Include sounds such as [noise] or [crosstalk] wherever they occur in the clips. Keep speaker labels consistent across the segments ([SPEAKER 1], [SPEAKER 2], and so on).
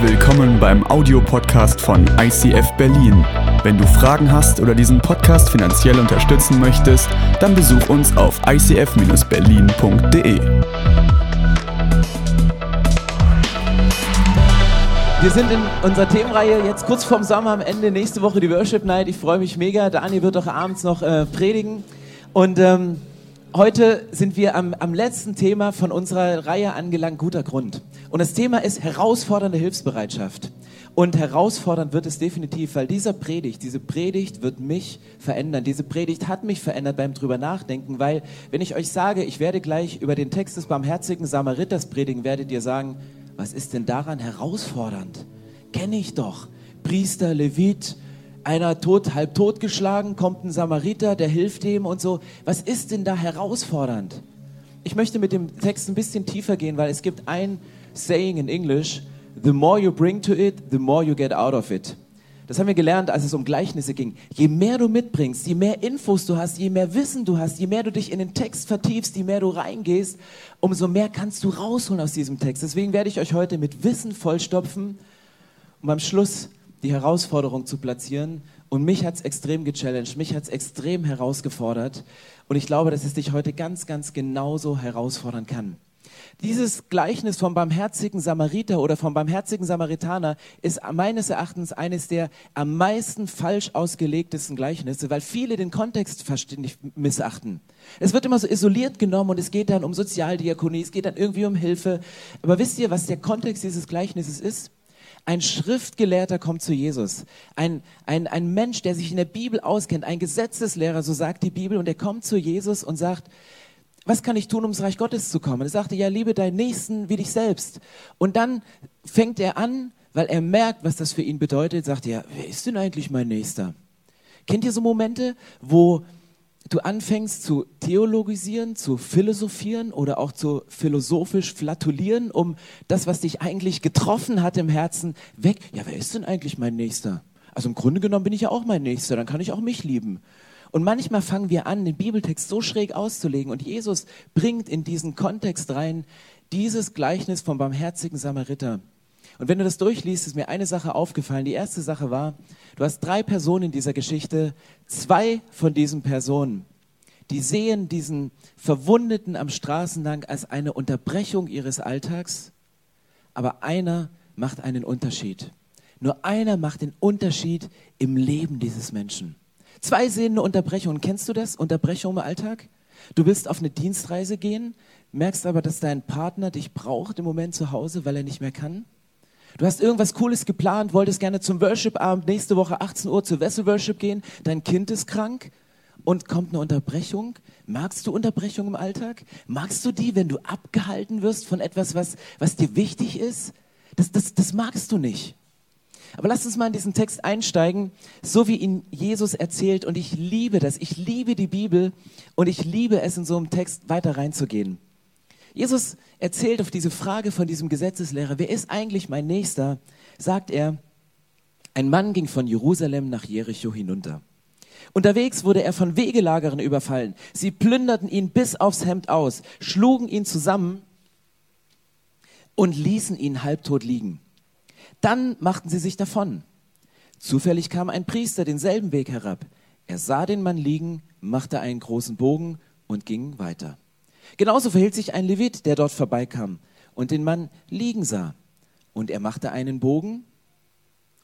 [SPEAKER 1] Willkommen beim Audiopodcast von ICF Berlin. Wenn du Fragen hast oder diesen Podcast finanziell unterstützen möchtest, dann besuch uns auf icf-berlin.de.
[SPEAKER 2] Wir sind in unserer Themenreihe jetzt kurz vorm Sommer am Ende. Nächste Woche die Worship Night. Ich freue mich mega. Daniel wird auch abends noch äh, predigen. Und ähm, heute sind wir am, am letzten Thema von unserer Reihe angelangt, guter Grund. Und das Thema ist herausfordernde Hilfsbereitschaft. Und herausfordernd wird es definitiv, weil dieser Predigt, diese Predigt wird mich verändern. Diese Predigt hat mich verändert beim drüber nachdenken, weil wenn ich euch sage, ich werde gleich über den Text des barmherzigen Samariters predigen, werdet ihr sagen, was ist denn daran herausfordernd? Kenne ich doch. Priester, Levit, einer tot, halb totgeschlagen, kommt ein Samariter, der hilft ihm und so. Was ist denn da herausfordernd? Ich möchte mit dem Text ein bisschen tiefer gehen, weil es gibt ein saying in English, the more you bring to it, the more you get out of it. Das haben wir gelernt, als es um Gleichnisse ging. Je mehr du mitbringst, je mehr Infos du hast, je mehr Wissen du hast, je mehr du dich in den Text vertiefst, je mehr du reingehst, umso mehr kannst du rausholen aus diesem Text. Deswegen werde ich euch heute mit Wissen vollstopfen, um am Schluss die Herausforderung zu platzieren. Und mich hat es extrem gechallenged, mich hat es extrem herausgefordert. Und ich glaube, dass es dich heute ganz, ganz genauso herausfordern kann. Dieses Gleichnis vom barmherzigen Samariter oder vom barmherzigen Samaritaner ist meines Erachtens eines der am meisten falsch ausgelegtesten Gleichnisse, weil viele den Kontext missachten. Es wird immer so isoliert genommen und es geht dann um Sozialdiakonie, es geht dann irgendwie um Hilfe. Aber wisst ihr, was der Kontext dieses Gleichnisses ist? Ein Schriftgelehrter kommt zu Jesus. Ein, ein, ein Mensch, der sich in der Bibel auskennt, ein Gesetzeslehrer, so sagt die Bibel, und er kommt zu Jesus und sagt, was kann ich tun, um ins Reich Gottes zu kommen? Er sagte, ja, liebe deinen Nächsten wie dich selbst. Und dann fängt er an, weil er merkt, was das für ihn bedeutet, sagt er, wer ist denn eigentlich mein Nächster? Kennt ihr so Momente, wo du anfängst zu theologisieren, zu philosophieren oder auch zu philosophisch flatulieren, um das, was dich eigentlich getroffen hat im Herzen, weg. Ja, wer ist denn eigentlich mein Nächster? Also im Grunde genommen bin ich ja auch mein Nächster, dann kann ich auch mich lieben. Und manchmal fangen wir an, den Bibeltext so schräg auszulegen und Jesus bringt in diesen Kontext rein dieses Gleichnis vom barmherzigen Samariter. Und wenn du das durchliest, ist mir eine Sache aufgefallen. Die erste Sache war, du hast drei Personen in dieser Geschichte. Zwei von diesen Personen, die sehen diesen Verwundeten am Straßenlang als eine Unterbrechung ihres Alltags, aber einer macht einen Unterschied. Nur einer macht den Unterschied im Leben dieses Menschen. Zwei sehen eine Unterbrechung. Kennst du das? Unterbrechung im Alltag? Du willst auf eine Dienstreise gehen, merkst aber, dass dein Partner dich braucht im Moment zu Hause, weil er nicht mehr kann. Du hast irgendwas Cooles geplant, wolltest gerne zum Worship-Abend nächste Woche 18 Uhr zur Vessel Worship gehen, dein Kind ist krank und kommt eine Unterbrechung. Magst du Unterbrechung im Alltag? Magst du die, wenn du abgehalten wirst von etwas, was, was dir wichtig ist? Das, das, das magst du nicht. Aber lasst uns mal in diesen Text einsteigen, so wie ihn Jesus erzählt. Und ich liebe das. Ich liebe die Bibel und ich liebe es, in so einem Text weiter reinzugehen. Jesus erzählt auf diese Frage von diesem Gesetzeslehrer, wer ist eigentlich mein Nächster, sagt er, ein Mann ging von Jerusalem nach Jericho hinunter. Unterwegs wurde er von Wegelagerern überfallen. Sie plünderten ihn bis aufs Hemd aus, schlugen ihn zusammen und ließen ihn halbtot liegen. Dann machten sie sich davon. Zufällig kam ein Priester denselben Weg herab. Er sah den Mann liegen, machte einen großen Bogen und ging weiter. Genauso verhielt sich ein Levit, der dort vorbeikam und den Mann liegen sah. Und er machte einen Bogen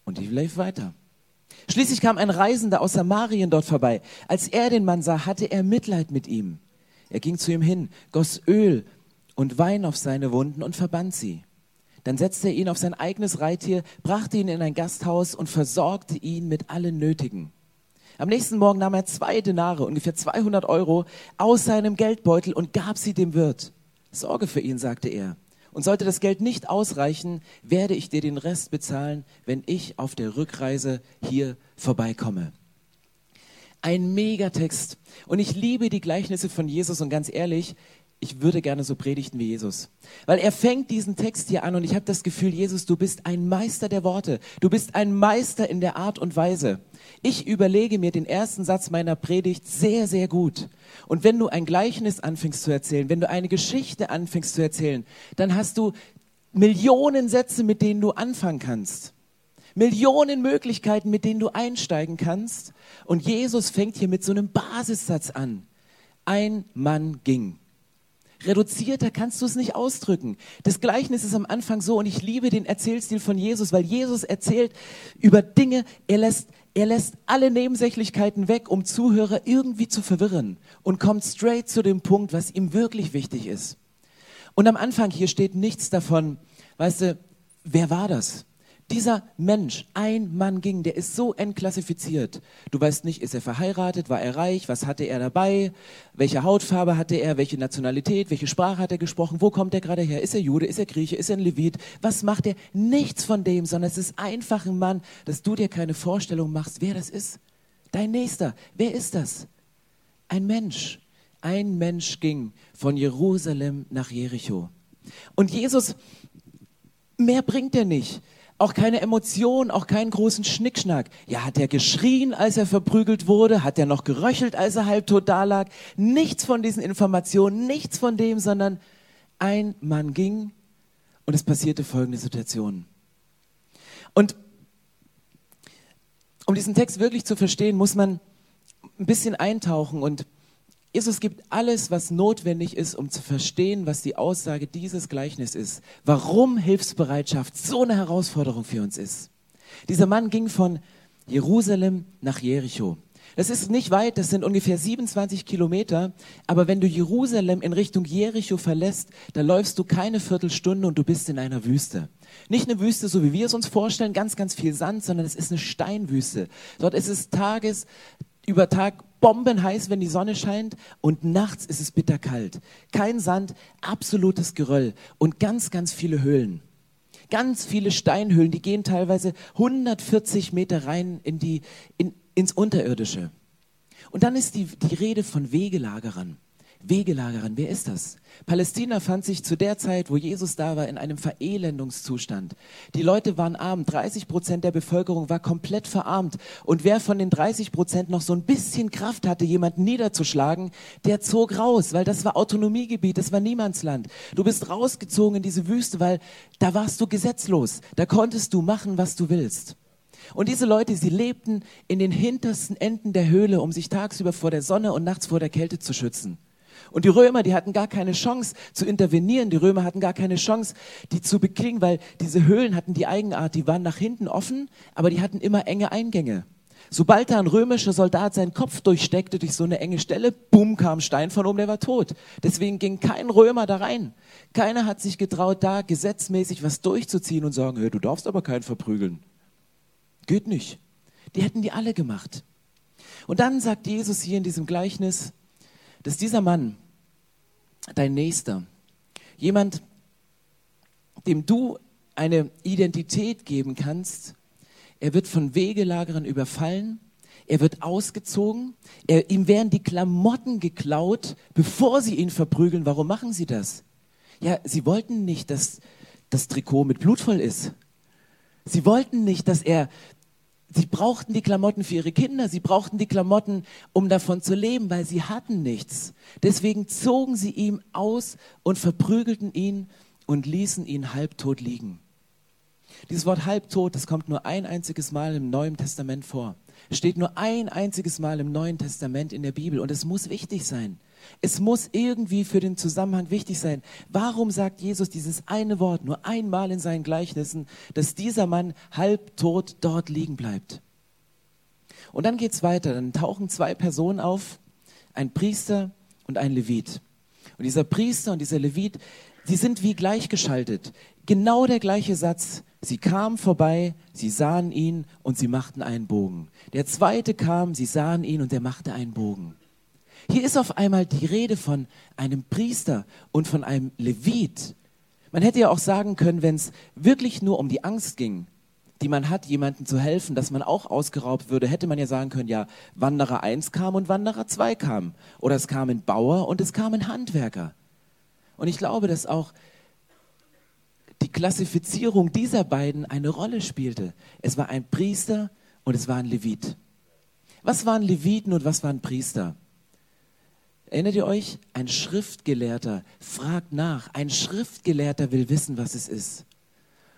[SPEAKER 2] und lief weiter. Schließlich kam ein Reisender aus Samarien dort vorbei. Als er den Mann sah, hatte er Mitleid mit ihm. Er ging zu ihm hin, goss Öl und Wein auf seine Wunden und verband sie. Dann setzte er ihn auf sein eigenes Reittier, brachte ihn in ein Gasthaus und versorgte ihn mit allen Nötigen. Am nächsten Morgen nahm er zwei Denare, ungefähr 200 Euro, aus seinem Geldbeutel und gab sie dem Wirt. Sorge für ihn, sagte er. Und sollte das Geld nicht ausreichen, werde ich dir den Rest bezahlen, wenn ich auf der Rückreise hier vorbeikomme. Ein Megatext. Und ich liebe die Gleichnisse von Jesus und ganz ehrlich, ich würde gerne so predigten wie Jesus. Weil er fängt diesen Text hier an und ich habe das Gefühl, Jesus, du bist ein Meister der Worte. Du bist ein Meister in der Art und Weise. Ich überlege mir den ersten Satz meiner Predigt sehr, sehr gut. Und wenn du ein Gleichnis anfängst zu erzählen, wenn du eine Geschichte anfängst zu erzählen, dann hast du Millionen Sätze, mit denen du anfangen kannst. Millionen Möglichkeiten, mit denen du einsteigen kannst. Und Jesus fängt hier mit so einem Basissatz an. Ein Mann ging. Reduzierter kannst du es nicht ausdrücken. Das Gleichnis ist am Anfang so und ich liebe den Erzählstil von Jesus, weil Jesus erzählt über Dinge, er lässt, er lässt alle Nebensächlichkeiten weg, um Zuhörer irgendwie zu verwirren und kommt straight zu dem Punkt, was ihm wirklich wichtig ist. Und am Anfang hier steht nichts davon, weißt du, wer war das? Dieser Mensch, ein Mann ging, der ist so entklassifiziert. Du weißt nicht, ist er verheiratet, war er reich, was hatte er dabei, welche Hautfarbe hatte er, welche Nationalität, welche Sprache hat er gesprochen, wo kommt er gerade her, ist er Jude, ist er Grieche, ist er ein Levit, was macht er? Nichts von dem, sondern es ist einfach ein Mann, dass du dir keine Vorstellung machst, wer das ist. Dein Nächster, wer ist das? Ein Mensch. Ein Mensch ging von Jerusalem nach Jericho. Und Jesus, mehr bringt er nicht. Auch keine Emotionen, auch keinen großen Schnickschnack. Ja, hat er geschrien, als er verprügelt wurde? Hat er noch geröchelt, als er halbtot dalag? Nichts von diesen Informationen, nichts von dem, sondern ein Mann ging und es passierte folgende Situation. Und um diesen Text wirklich zu verstehen, muss man ein bisschen eintauchen und Jesus gibt alles, was notwendig ist, um zu verstehen, was die Aussage dieses Gleichnisses ist. Warum Hilfsbereitschaft so eine Herausforderung für uns ist. Dieser Mann ging von Jerusalem nach Jericho. Das ist nicht weit, das sind ungefähr 27 Kilometer. Aber wenn du Jerusalem in Richtung Jericho verlässt, da läufst du keine Viertelstunde und du bist in einer Wüste. Nicht eine Wüste, so wie wir es uns vorstellen, ganz, ganz viel Sand, sondern es ist eine Steinwüste. Dort ist es tages, über Tag bombenheiß, wenn die Sonne scheint und nachts ist es bitterkalt. Kein Sand, absolutes Geröll und ganz, ganz viele Höhlen. Ganz viele Steinhöhlen, die gehen teilweise 140 Meter rein in die, in, ins Unterirdische. Und dann ist die, die Rede von Wegelagerern. Wegelagerern, wer ist das? Palästina fand sich zu der Zeit, wo Jesus da war, in einem Verelendungszustand. Die Leute waren arm, 30 Prozent der Bevölkerung war komplett verarmt. Und wer von den 30 Prozent noch so ein bisschen Kraft hatte, jemanden niederzuschlagen, der zog raus, weil das war Autonomiegebiet, das war Niemandsland. Du bist rausgezogen in diese Wüste, weil da warst du gesetzlos. Da konntest du machen, was du willst. Und diese Leute, sie lebten in den hintersten Enden der Höhle, um sich tagsüber vor der Sonne und nachts vor der Kälte zu schützen. Und die Römer, die hatten gar keine Chance zu intervenieren. Die Römer hatten gar keine Chance, die zu bekriegen, weil diese Höhlen hatten die Eigenart, die waren nach hinten offen, aber die hatten immer enge Eingänge. Sobald da ein römischer Soldat seinen Kopf durchsteckte durch so eine enge Stelle, bumm, kam Stein von oben, der war tot. Deswegen ging kein Römer da rein. Keiner hat sich getraut, da gesetzmäßig was durchzuziehen und sagen, hey, du darfst aber keinen verprügeln. Geht nicht. Die hätten die alle gemacht. Und dann sagt Jesus hier in diesem Gleichnis, dass dieser Mann, dein Nächster, jemand, dem du eine Identität geben kannst, er wird von Wegelagerern überfallen, er wird ausgezogen, er, ihm werden die Klamotten geklaut, bevor sie ihn verprügeln. Warum machen sie das? Ja, sie wollten nicht, dass das Trikot mit Blut voll ist. Sie wollten nicht, dass er Sie brauchten die Klamotten für ihre Kinder, sie brauchten die Klamotten, um davon zu leben, weil sie hatten nichts. Deswegen zogen sie ihm aus und verprügelten ihn und ließen ihn halbtot liegen. Dieses Wort halbtot, das kommt nur ein einziges Mal im Neuen Testament vor. Steht nur ein einziges Mal im Neuen Testament in der Bibel und es muss wichtig sein. Es muss irgendwie für den Zusammenhang wichtig sein. Warum sagt Jesus dieses eine Wort nur einmal in seinen Gleichnissen, dass dieser Mann halbtot dort liegen bleibt? Und dann geht es weiter. Dann tauchen zwei Personen auf, ein Priester und ein Levit. Und dieser Priester und dieser Levit, die sind wie gleichgeschaltet. Genau der gleiche Satz. Sie kamen vorbei, sie sahen ihn und sie machten einen Bogen. Der zweite kam, sie sahen ihn und er machte einen Bogen. Hier ist auf einmal die Rede von einem Priester und von einem Levit. Man hätte ja auch sagen können, wenn es wirklich nur um die Angst ging, die man hat, jemandem zu helfen, dass man auch ausgeraubt würde, hätte man ja sagen können, ja, Wanderer 1 kam und Wanderer 2 kam. Oder es kam ein Bauer und es kam ein Handwerker. Und ich glaube, dass auch die Klassifizierung dieser beiden eine Rolle spielte. Es war ein Priester und es war ein Levit. Was waren Leviten und was waren Priester? Erinnert ihr euch? Ein Schriftgelehrter fragt nach. Ein Schriftgelehrter will wissen, was es ist.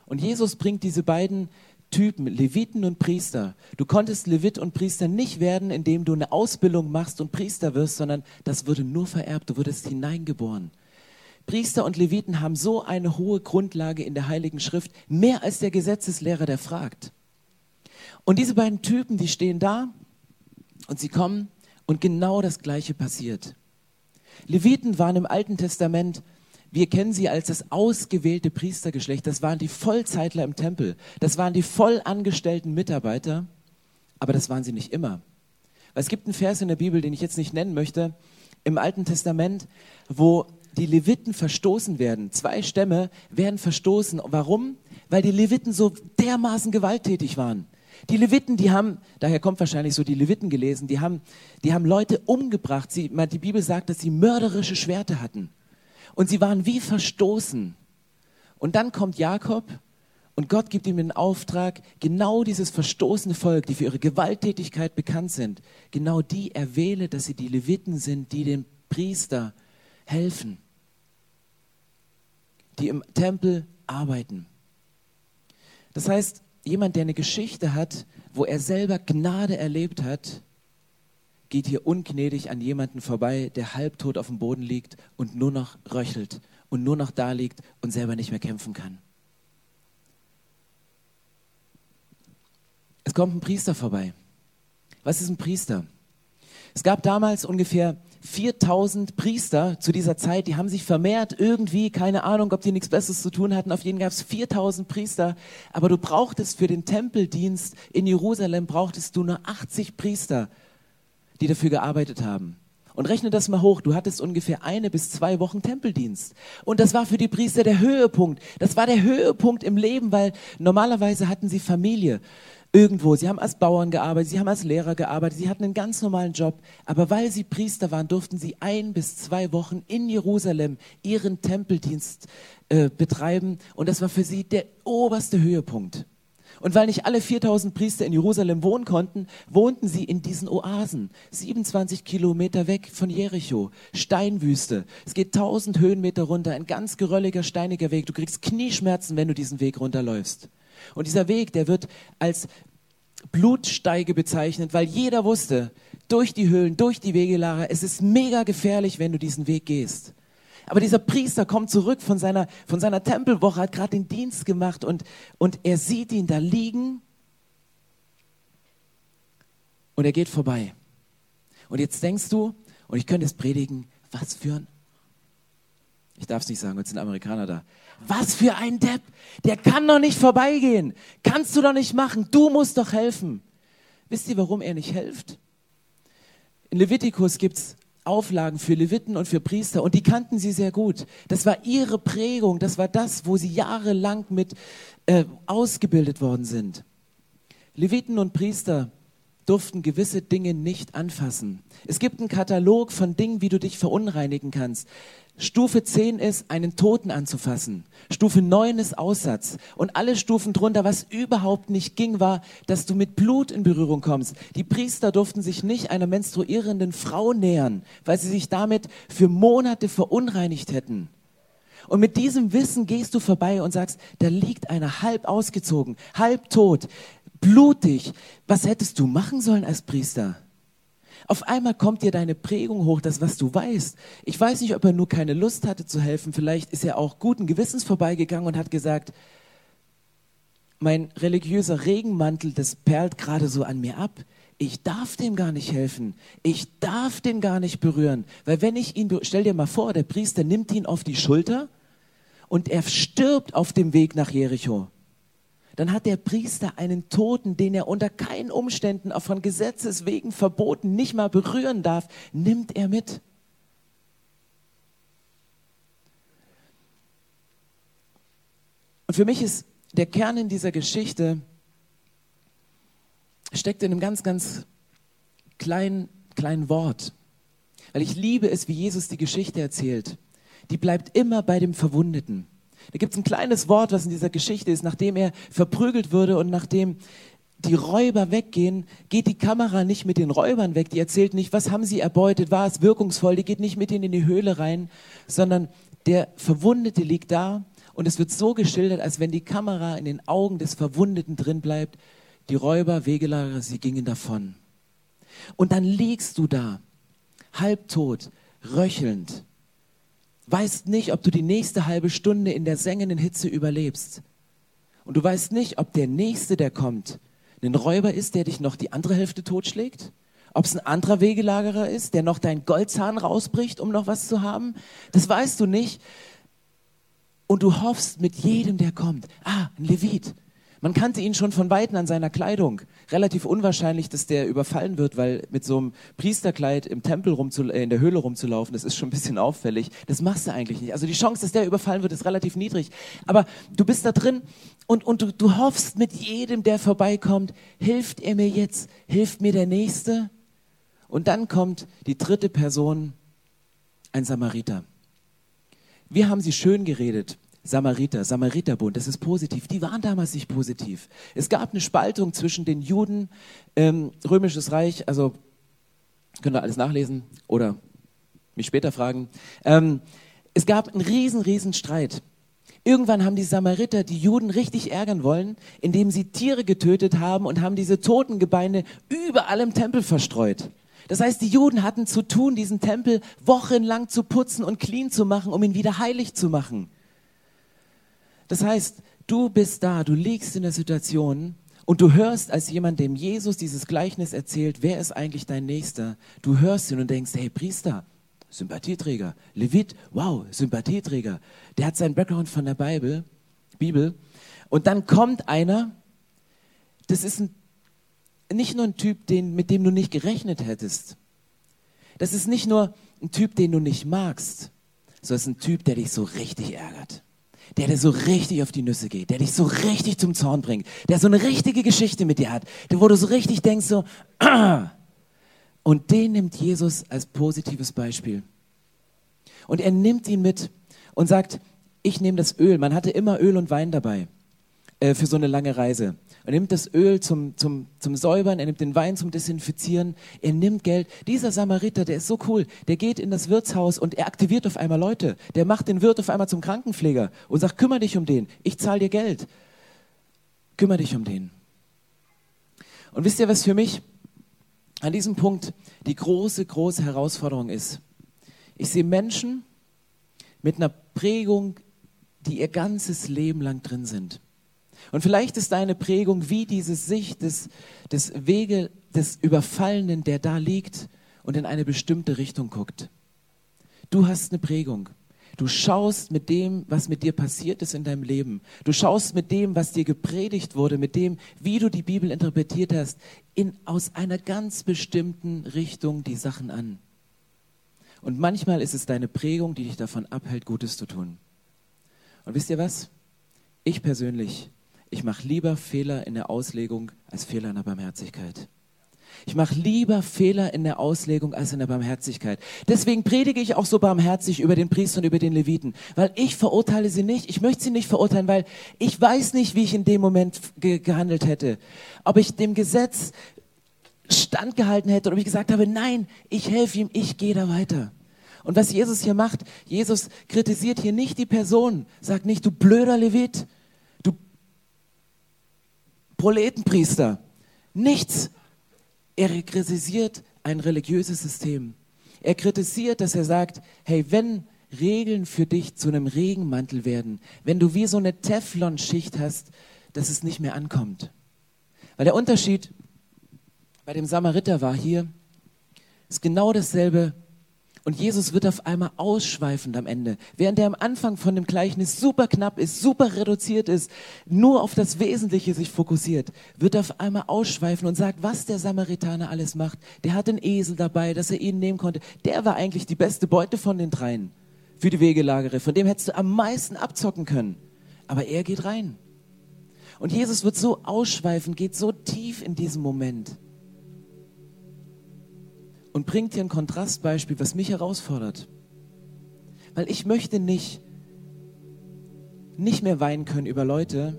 [SPEAKER 2] Und Jesus bringt diese beiden Typen, Leviten und Priester. Du konntest Levit und Priester nicht werden, indem du eine Ausbildung machst und Priester wirst, sondern das würde nur vererbt, du würdest hineingeboren. Priester und Leviten haben so eine hohe Grundlage in der Heiligen Schrift, mehr als der Gesetzeslehrer, der fragt. Und diese beiden Typen, die stehen da und sie kommen und genau das Gleiche passiert. Leviten waren im Alten Testament wir kennen sie als das ausgewählte Priestergeschlecht. Das waren die Vollzeitler im Tempel. Das waren die vollangestellten Mitarbeiter. Aber das waren sie nicht immer. Es gibt einen Vers in der Bibel, den ich jetzt nicht nennen möchte, im Alten Testament, wo die Leviten verstoßen werden. Zwei Stämme werden verstoßen. Warum? Weil die Leviten so dermaßen gewalttätig waren. Die Leviten, die haben, daher kommt wahrscheinlich so die Leviten gelesen, die haben, die haben Leute umgebracht. Sie, die Bibel sagt, dass sie mörderische Schwerte hatten. Und sie waren wie verstoßen. Und dann kommt Jakob und Gott gibt ihm den Auftrag, genau dieses verstoßene Volk, die für ihre Gewalttätigkeit bekannt sind, genau die erwähle, dass sie die Leviten sind, die dem Priester helfen, die im Tempel arbeiten. Das heißt, jemand, der eine Geschichte hat, wo er selber Gnade erlebt hat, geht hier ungnädig an jemanden vorbei, der halbtot auf dem Boden liegt und nur noch röchelt und nur noch da liegt und selber nicht mehr kämpfen kann. Es kommt ein Priester vorbei. Was ist ein Priester? Es gab damals ungefähr 4000 Priester zu dieser Zeit, die haben sich vermehrt irgendwie, keine Ahnung, ob die nichts Besseres zu tun hatten. Auf jeden gab es 4000 Priester, aber du brauchtest für den Tempeldienst in Jerusalem brauchtest du nur 80 Priester die dafür gearbeitet haben. Und rechne das mal hoch. Du hattest ungefähr eine bis zwei Wochen Tempeldienst. Und das war für die Priester der Höhepunkt. Das war der Höhepunkt im Leben, weil normalerweise hatten sie Familie irgendwo. Sie haben als Bauern gearbeitet, sie haben als Lehrer gearbeitet, sie hatten einen ganz normalen Job. Aber weil sie Priester waren, durften sie ein bis zwei Wochen in Jerusalem ihren Tempeldienst äh, betreiben. Und das war für sie der oberste Höhepunkt. Und weil nicht alle 4000 Priester in Jerusalem wohnen konnten, wohnten sie in diesen Oasen, 27 Kilometer weg von Jericho, Steinwüste. Es geht 1000 Höhenmeter runter, ein ganz gerölliger, steiniger Weg. Du kriegst Knieschmerzen, wenn du diesen Weg runterläufst. Und dieser Weg, der wird als Blutsteige bezeichnet, weil jeder wusste, durch die Höhlen, durch die Wegelager, es ist mega gefährlich, wenn du diesen Weg gehst. Aber dieser Priester kommt zurück von seiner, von seiner Tempelwoche, hat gerade den Dienst gemacht und, und er sieht ihn da liegen und er geht vorbei. Und jetzt denkst du, und ich könnte es predigen, was für ein, ich darf es nicht sagen, jetzt sind Amerikaner da. Was für ein Depp, der kann doch nicht vorbeigehen. Kannst du doch nicht machen, du musst doch helfen. Wisst ihr, warum er nicht hilft? In Levitikus gibt es Auflagen für Leviten und für Priester und die kannten sie sehr gut. Das war ihre Prägung, das war das, wo sie jahrelang mit äh, ausgebildet worden sind. Leviten und Priester durften gewisse Dinge nicht anfassen. Es gibt einen Katalog von Dingen, wie du dich verunreinigen kannst. Stufe 10 ist, einen Toten anzufassen. Stufe 9 ist Aussatz. Und alle Stufen drunter, was überhaupt nicht ging, war, dass du mit Blut in Berührung kommst. Die Priester durften sich nicht einer menstruierenden Frau nähern, weil sie sich damit für Monate verunreinigt hätten. Und mit diesem Wissen gehst du vorbei und sagst, da liegt einer halb ausgezogen, halb tot, blutig. Was hättest du machen sollen als Priester? Auf einmal kommt dir deine Prägung hoch, das, was du weißt. Ich weiß nicht, ob er nur keine Lust hatte zu helfen. Vielleicht ist er auch guten Gewissens vorbeigegangen und hat gesagt, mein religiöser Regenmantel, das perlt gerade so an mir ab. Ich darf dem gar nicht helfen. Ich darf den gar nicht berühren. Weil wenn ich ihn, stell dir mal vor, der Priester nimmt ihn auf die Schulter und er stirbt auf dem Weg nach Jericho dann hat der Priester einen Toten, den er unter keinen Umständen auch von Gesetzes wegen verboten nicht mal berühren darf, nimmt er mit. Und für mich ist der Kern in dieser Geschichte steckt in einem ganz, ganz kleinen, kleinen Wort. Weil ich liebe es, wie Jesus die Geschichte erzählt. Die bleibt immer bei dem Verwundeten. Da gibt es ein kleines Wort, was in dieser Geschichte ist, nachdem er verprügelt wurde und nachdem die Räuber weggehen, geht die Kamera nicht mit den Räubern weg. Die erzählt nicht, was haben sie erbeutet, war es wirkungsvoll. Die geht nicht mit ihnen in die Höhle rein, sondern der Verwundete liegt da und es wird so geschildert, als wenn die Kamera in den Augen des Verwundeten drin bleibt. Die Räuber, Wegelager, sie gingen davon. Und dann liegst du da, halbtot, röchelnd, weißt nicht, ob du die nächste halbe Stunde in der sengenden Hitze überlebst. Und du weißt nicht, ob der Nächste, der kommt, ein Räuber ist, der dich noch die andere Hälfte totschlägt? Ob es ein anderer Wegelagerer ist, der noch deinen Goldzahn rausbricht, um noch was zu haben? Das weißt du nicht. Und du hoffst mit jedem, der kommt. Ah, ein Levit. Man kannte ihn schon von Weitem an seiner Kleidung. Relativ unwahrscheinlich, dass der überfallen wird, weil mit so einem Priesterkleid im Tempel rumzu, äh, in der Höhle rumzulaufen, das ist schon ein bisschen auffällig. Das machst du eigentlich nicht. Also die Chance, dass der überfallen wird, ist relativ niedrig. Aber du bist da drin und, und du, du hoffst mit jedem, der vorbeikommt, hilft er mir jetzt, hilft mir der Nächste. Und dann kommt die dritte Person, ein Samariter. Wir haben sie schön geredet. Samariter, Samariterbund, das ist positiv. Die waren damals nicht positiv. Es gab eine Spaltung zwischen den Juden, ähm, Römisches Reich, also könnt ihr alles nachlesen oder mich später fragen. Ähm, es gab einen riesen, riesen Streit. Irgendwann haben die Samariter die Juden richtig ärgern wollen, indem sie Tiere getötet haben und haben diese toten Gebeine überall im Tempel verstreut. Das heißt, die Juden hatten zu tun, diesen Tempel wochenlang zu putzen und clean zu machen, um ihn wieder heilig zu machen. Das heißt, du bist da, du liegst in der Situation und du hörst als jemand, dem Jesus dieses Gleichnis erzählt, wer ist eigentlich dein Nächster? Du hörst ihn und denkst, hey Priester, Sympathieträger, Levit, wow, Sympathieträger. Der hat seinen Background von der Bibel, Bibel. Und dann kommt einer, das ist ein nicht nur ein Typ, den, mit dem du nicht gerechnet hättest. Das ist nicht nur ein Typ, den du nicht magst, sondern es ist ein Typ, der dich so richtig ärgert. Der dir so richtig auf die Nüsse geht, der dich so richtig zum Zorn bringt, der so eine richtige Geschichte mit dir hat, wo du so richtig denkst, so, [clears throat] und den nimmt Jesus als positives Beispiel. Und er nimmt ihn mit und sagt, ich nehme das Öl. Man hatte immer Öl und Wein dabei äh, für so eine lange Reise. Er nimmt das Öl zum, zum, zum Säubern, er nimmt den Wein zum Desinfizieren, er nimmt Geld. Dieser Samariter, der ist so cool, der geht in das Wirtshaus und er aktiviert auf einmal Leute. Der macht den Wirt auf einmal zum Krankenpfleger und sagt, kümmere dich um den, ich zahle dir Geld. Kümmere dich um den. Und wisst ihr, was für mich an diesem Punkt die große, große Herausforderung ist? Ich sehe Menschen mit einer Prägung, die ihr ganzes Leben lang drin sind. Und vielleicht ist deine Prägung wie diese Sicht des, des Wege des Überfallenen, der da liegt und in eine bestimmte Richtung guckt. Du hast eine Prägung. Du schaust mit dem, was mit dir passiert ist in deinem Leben. Du schaust mit dem, was dir gepredigt wurde, mit dem, wie du die Bibel interpretiert hast, in, aus einer ganz bestimmten Richtung die Sachen an. Und manchmal ist es deine Prägung, die dich davon abhält, Gutes zu tun. Und wisst ihr was? Ich persönlich ich mache lieber Fehler in der Auslegung als Fehler in der Barmherzigkeit. Ich mache lieber Fehler in der Auslegung als in der Barmherzigkeit. Deswegen predige ich auch so barmherzig über den Priester und über den Leviten, weil ich verurteile sie nicht. Ich möchte sie nicht verurteilen, weil ich weiß nicht, wie ich in dem Moment ge gehandelt hätte. Ob ich dem Gesetz standgehalten hätte oder ob ich gesagt habe, nein, ich helfe ihm, ich gehe da weiter. Und was Jesus hier macht, Jesus kritisiert hier nicht die Person, sagt nicht, du blöder Levit, Proletenpriester. Nichts. Er kritisiert ein religiöses System. Er kritisiert, dass er sagt, hey, wenn Regeln für dich zu einem Regenmantel werden, wenn du wie so eine Teflonschicht hast, dass es nicht mehr ankommt. Weil der Unterschied bei dem Samariter war hier, ist genau dasselbe und Jesus wird auf einmal ausschweifend am Ende. Während er am Anfang von dem Gleichnis super knapp ist, super reduziert ist, nur auf das Wesentliche sich fokussiert, wird er auf einmal ausschweifen und sagt, was der Samaritaner alles macht. Der hat einen Esel dabei, dass er ihn nehmen konnte. Der war eigentlich die beste Beute von den dreien für die Wegelagere. Von dem hättest du am meisten abzocken können. Aber er geht rein. Und Jesus wird so ausschweifen, geht so tief in diesem Moment und bringt dir ein Kontrastbeispiel, was mich herausfordert. Weil ich möchte nicht, nicht mehr weinen können über Leute,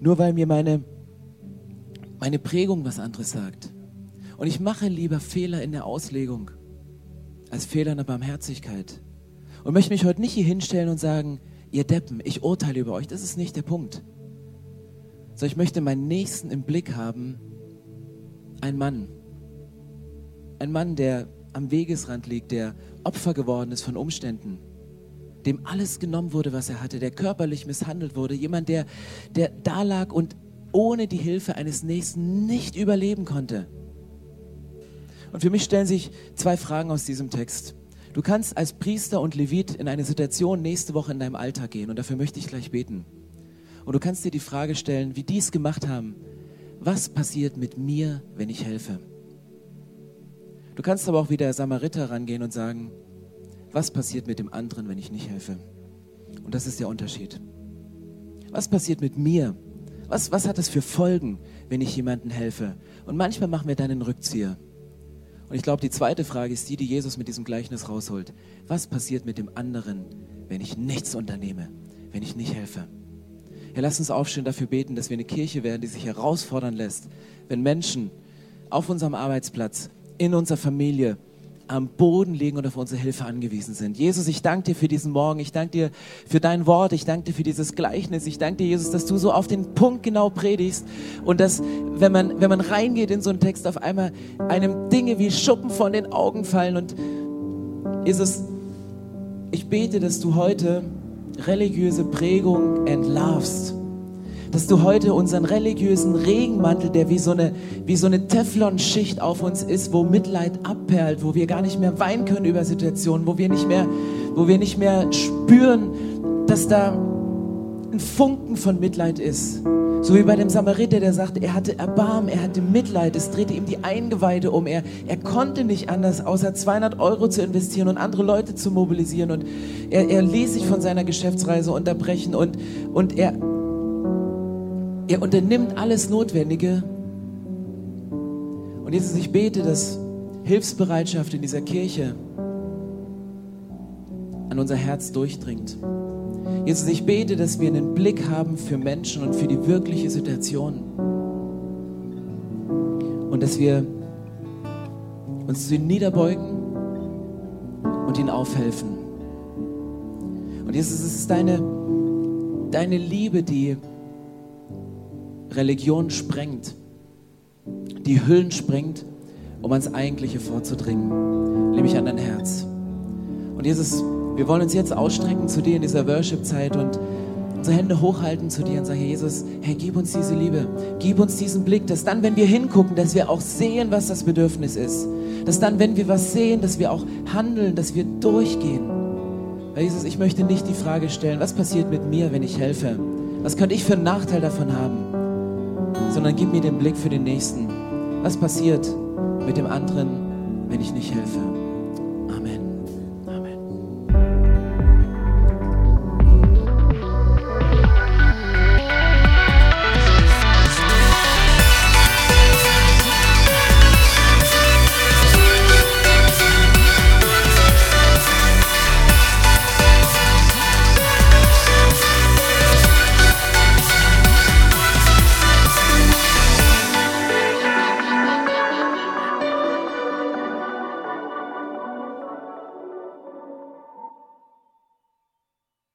[SPEAKER 2] nur weil mir meine meine Prägung was anderes sagt. Und ich mache lieber Fehler in der Auslegung als Fehler in der Barmherzigkeit. Und möchte mich heute nicht hier hinstellen und sagen, ihr Deppen, ich urteile über euch. Das ist nicht der Punkt. Sondern ich möchte meinen Nächsten im Blick haben. Ein Mann. Ein Mann, der am Wegesrand liegt, der Opfer geworden ist von Umständen, dem alles genommen wurde, was er hatte, der körperlich misshandelt wurde, jemand, der, der da lag und ohne die Hilfe eines Nächsten nicht überleben konnte. Und für mich stellen sich zwei Fragen aus diesem Text. Du kannst als Priester und Levit in eine Situation nächste Woche in deinem Alltag gehen und dafür möchte ich gleich beten. Und du kannst dir die Frage stellen, wie die es gemacht haben, was passiert mit mir, wenn ich helfe? Du kannst aber auch wie der Samariter rangehen und sagen, was passiert mit dem anderen, wenn ich nicht helfe? Und das ist der Unterschied. Was passiert mit mir, was, was hat das für Folgen, wenn ich jemandem helfe? Und manchmal machen wir dann einen Rückzieher. Und ich glaube, die zweite Frage ist die, die Jesus mit diesem Gleichnis rausholt. Was passiert mit dem anderen, wenn ich nichts unternehme, wenn ich nicht helfe? Ja, lass uns aufstehen, dafür beten, dass wir eine Kirche werden, die sich herausfordern lässt, wenn Menschen auf unserem Arbeitsplatz, in unserer Familie, am Boden liegen und auf unsere Hilfe angewiesen sind. Jesus, ich danke dir für diesen Morgen. Ich danke dir für dein Wort. Ich danke dir für dieses Gleichnis. Ich danke dir, Jesus, dass du so auf den Punkt genau predigst und dass, wenn man, wenn man reingeht in so einen Text, auf einmal einem Dinge wie Schuppen von den Augen fallen. Und Jesus, ich bete, dass du heute religiöse Prägung entlarvst dass du heute unseren religiösen Regenmantel, der wie so eine, wie so eine Teflonschicht auf uns ist, wo Mitleid abperlt, wo wir gar nicht mehr weinen können über Situationen, wo wir nicht mehr, wo wir nicht mehr spüren, dass da ein Funken von Mitleid ist. So wie bei dem Samariter, der sagte, er hatte Erbarmen, er hatte Mitleid, es drehte ihm die Eingeweide um. Er, er konnte nicht anders, außer 200 Euro zu investieren und andere Leute zu mobilisieren. Und er, er ließ sich von seiner Geschäftsreise unterbrechen und, und er, er unternimmt alles Notwendige. Und Jesus, ich bete, dass Hilfsbereitschaft in dieser Kirche an unser Herz durchdringt. Jesus, ich bete, dass wir einen Blick haben für Menschen und für die wirkliche Situation. Und dass wir uns zu ihnen niederbeugen und ihnen aufhelfen. Und Jesus, es ist deine, deine Liebe, die Religion sprengt, die Hüllen sprengt, um ans Eigentliche vorzudringen, nämlich an dein Herz. Und Jesus, wir wollen uns jetzt ausstrecken zu dir in dieser Worship-Zeit und unsere Hände hochhalten zu dir und sagen, Jesus, hey, gib uns diese Liebe, gib uns diesen Blick, dass dann, wenn wir hingucken, dass wir auch sehen, was das Bedürfnis ist. Dass dann, wenn wir was sehen, dass wir auch handeln, dass wir durchgehen. Weil Jesus, ich möchte nicht die Frage stellen, was passiert mit mir, wenn ich helfe? Was könnte ich für einen Nachteil davon haben? Sondern gib mir den Blick für den Nächsten. Was passiert mit dem anderen, wenn ich nicht helfe?